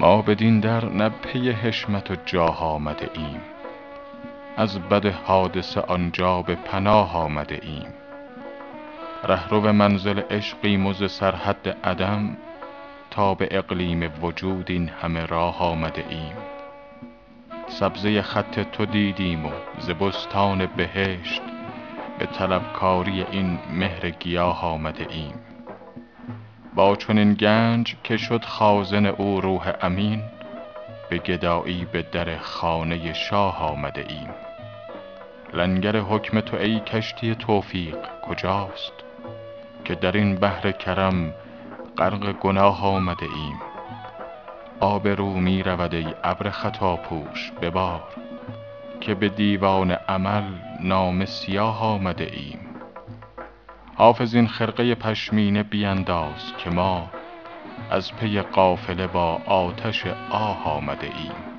ما بدین در نه پی حشمت و جاه آمده ایم. از بد حادثه آنجا به پناه آمده ایم. رهرو منزل عشقیم و ز سرحد عدم تا به اقلیم وجود این همه راه آمده ایم. سبزه خط تو دیدیم و ز بستان بهشت به طلبکاری این مهر گیاه آمده ایم. با چنین گنج که شد خازن او روح امین به گدایی به در خانه شاه آمده ایم. لنگر حکم تو ای کشتی توفیق کجاست؟ که در این بحر کرم غرق گناه آمده ایم. آب رو می رود ای ابر خطاپوش ببار که به دیوان عمل نامه سیاه آمده ایم. حافظ این خرقه پشمینه بینداز که ما از پی قافله با آتش آه آمده ایم.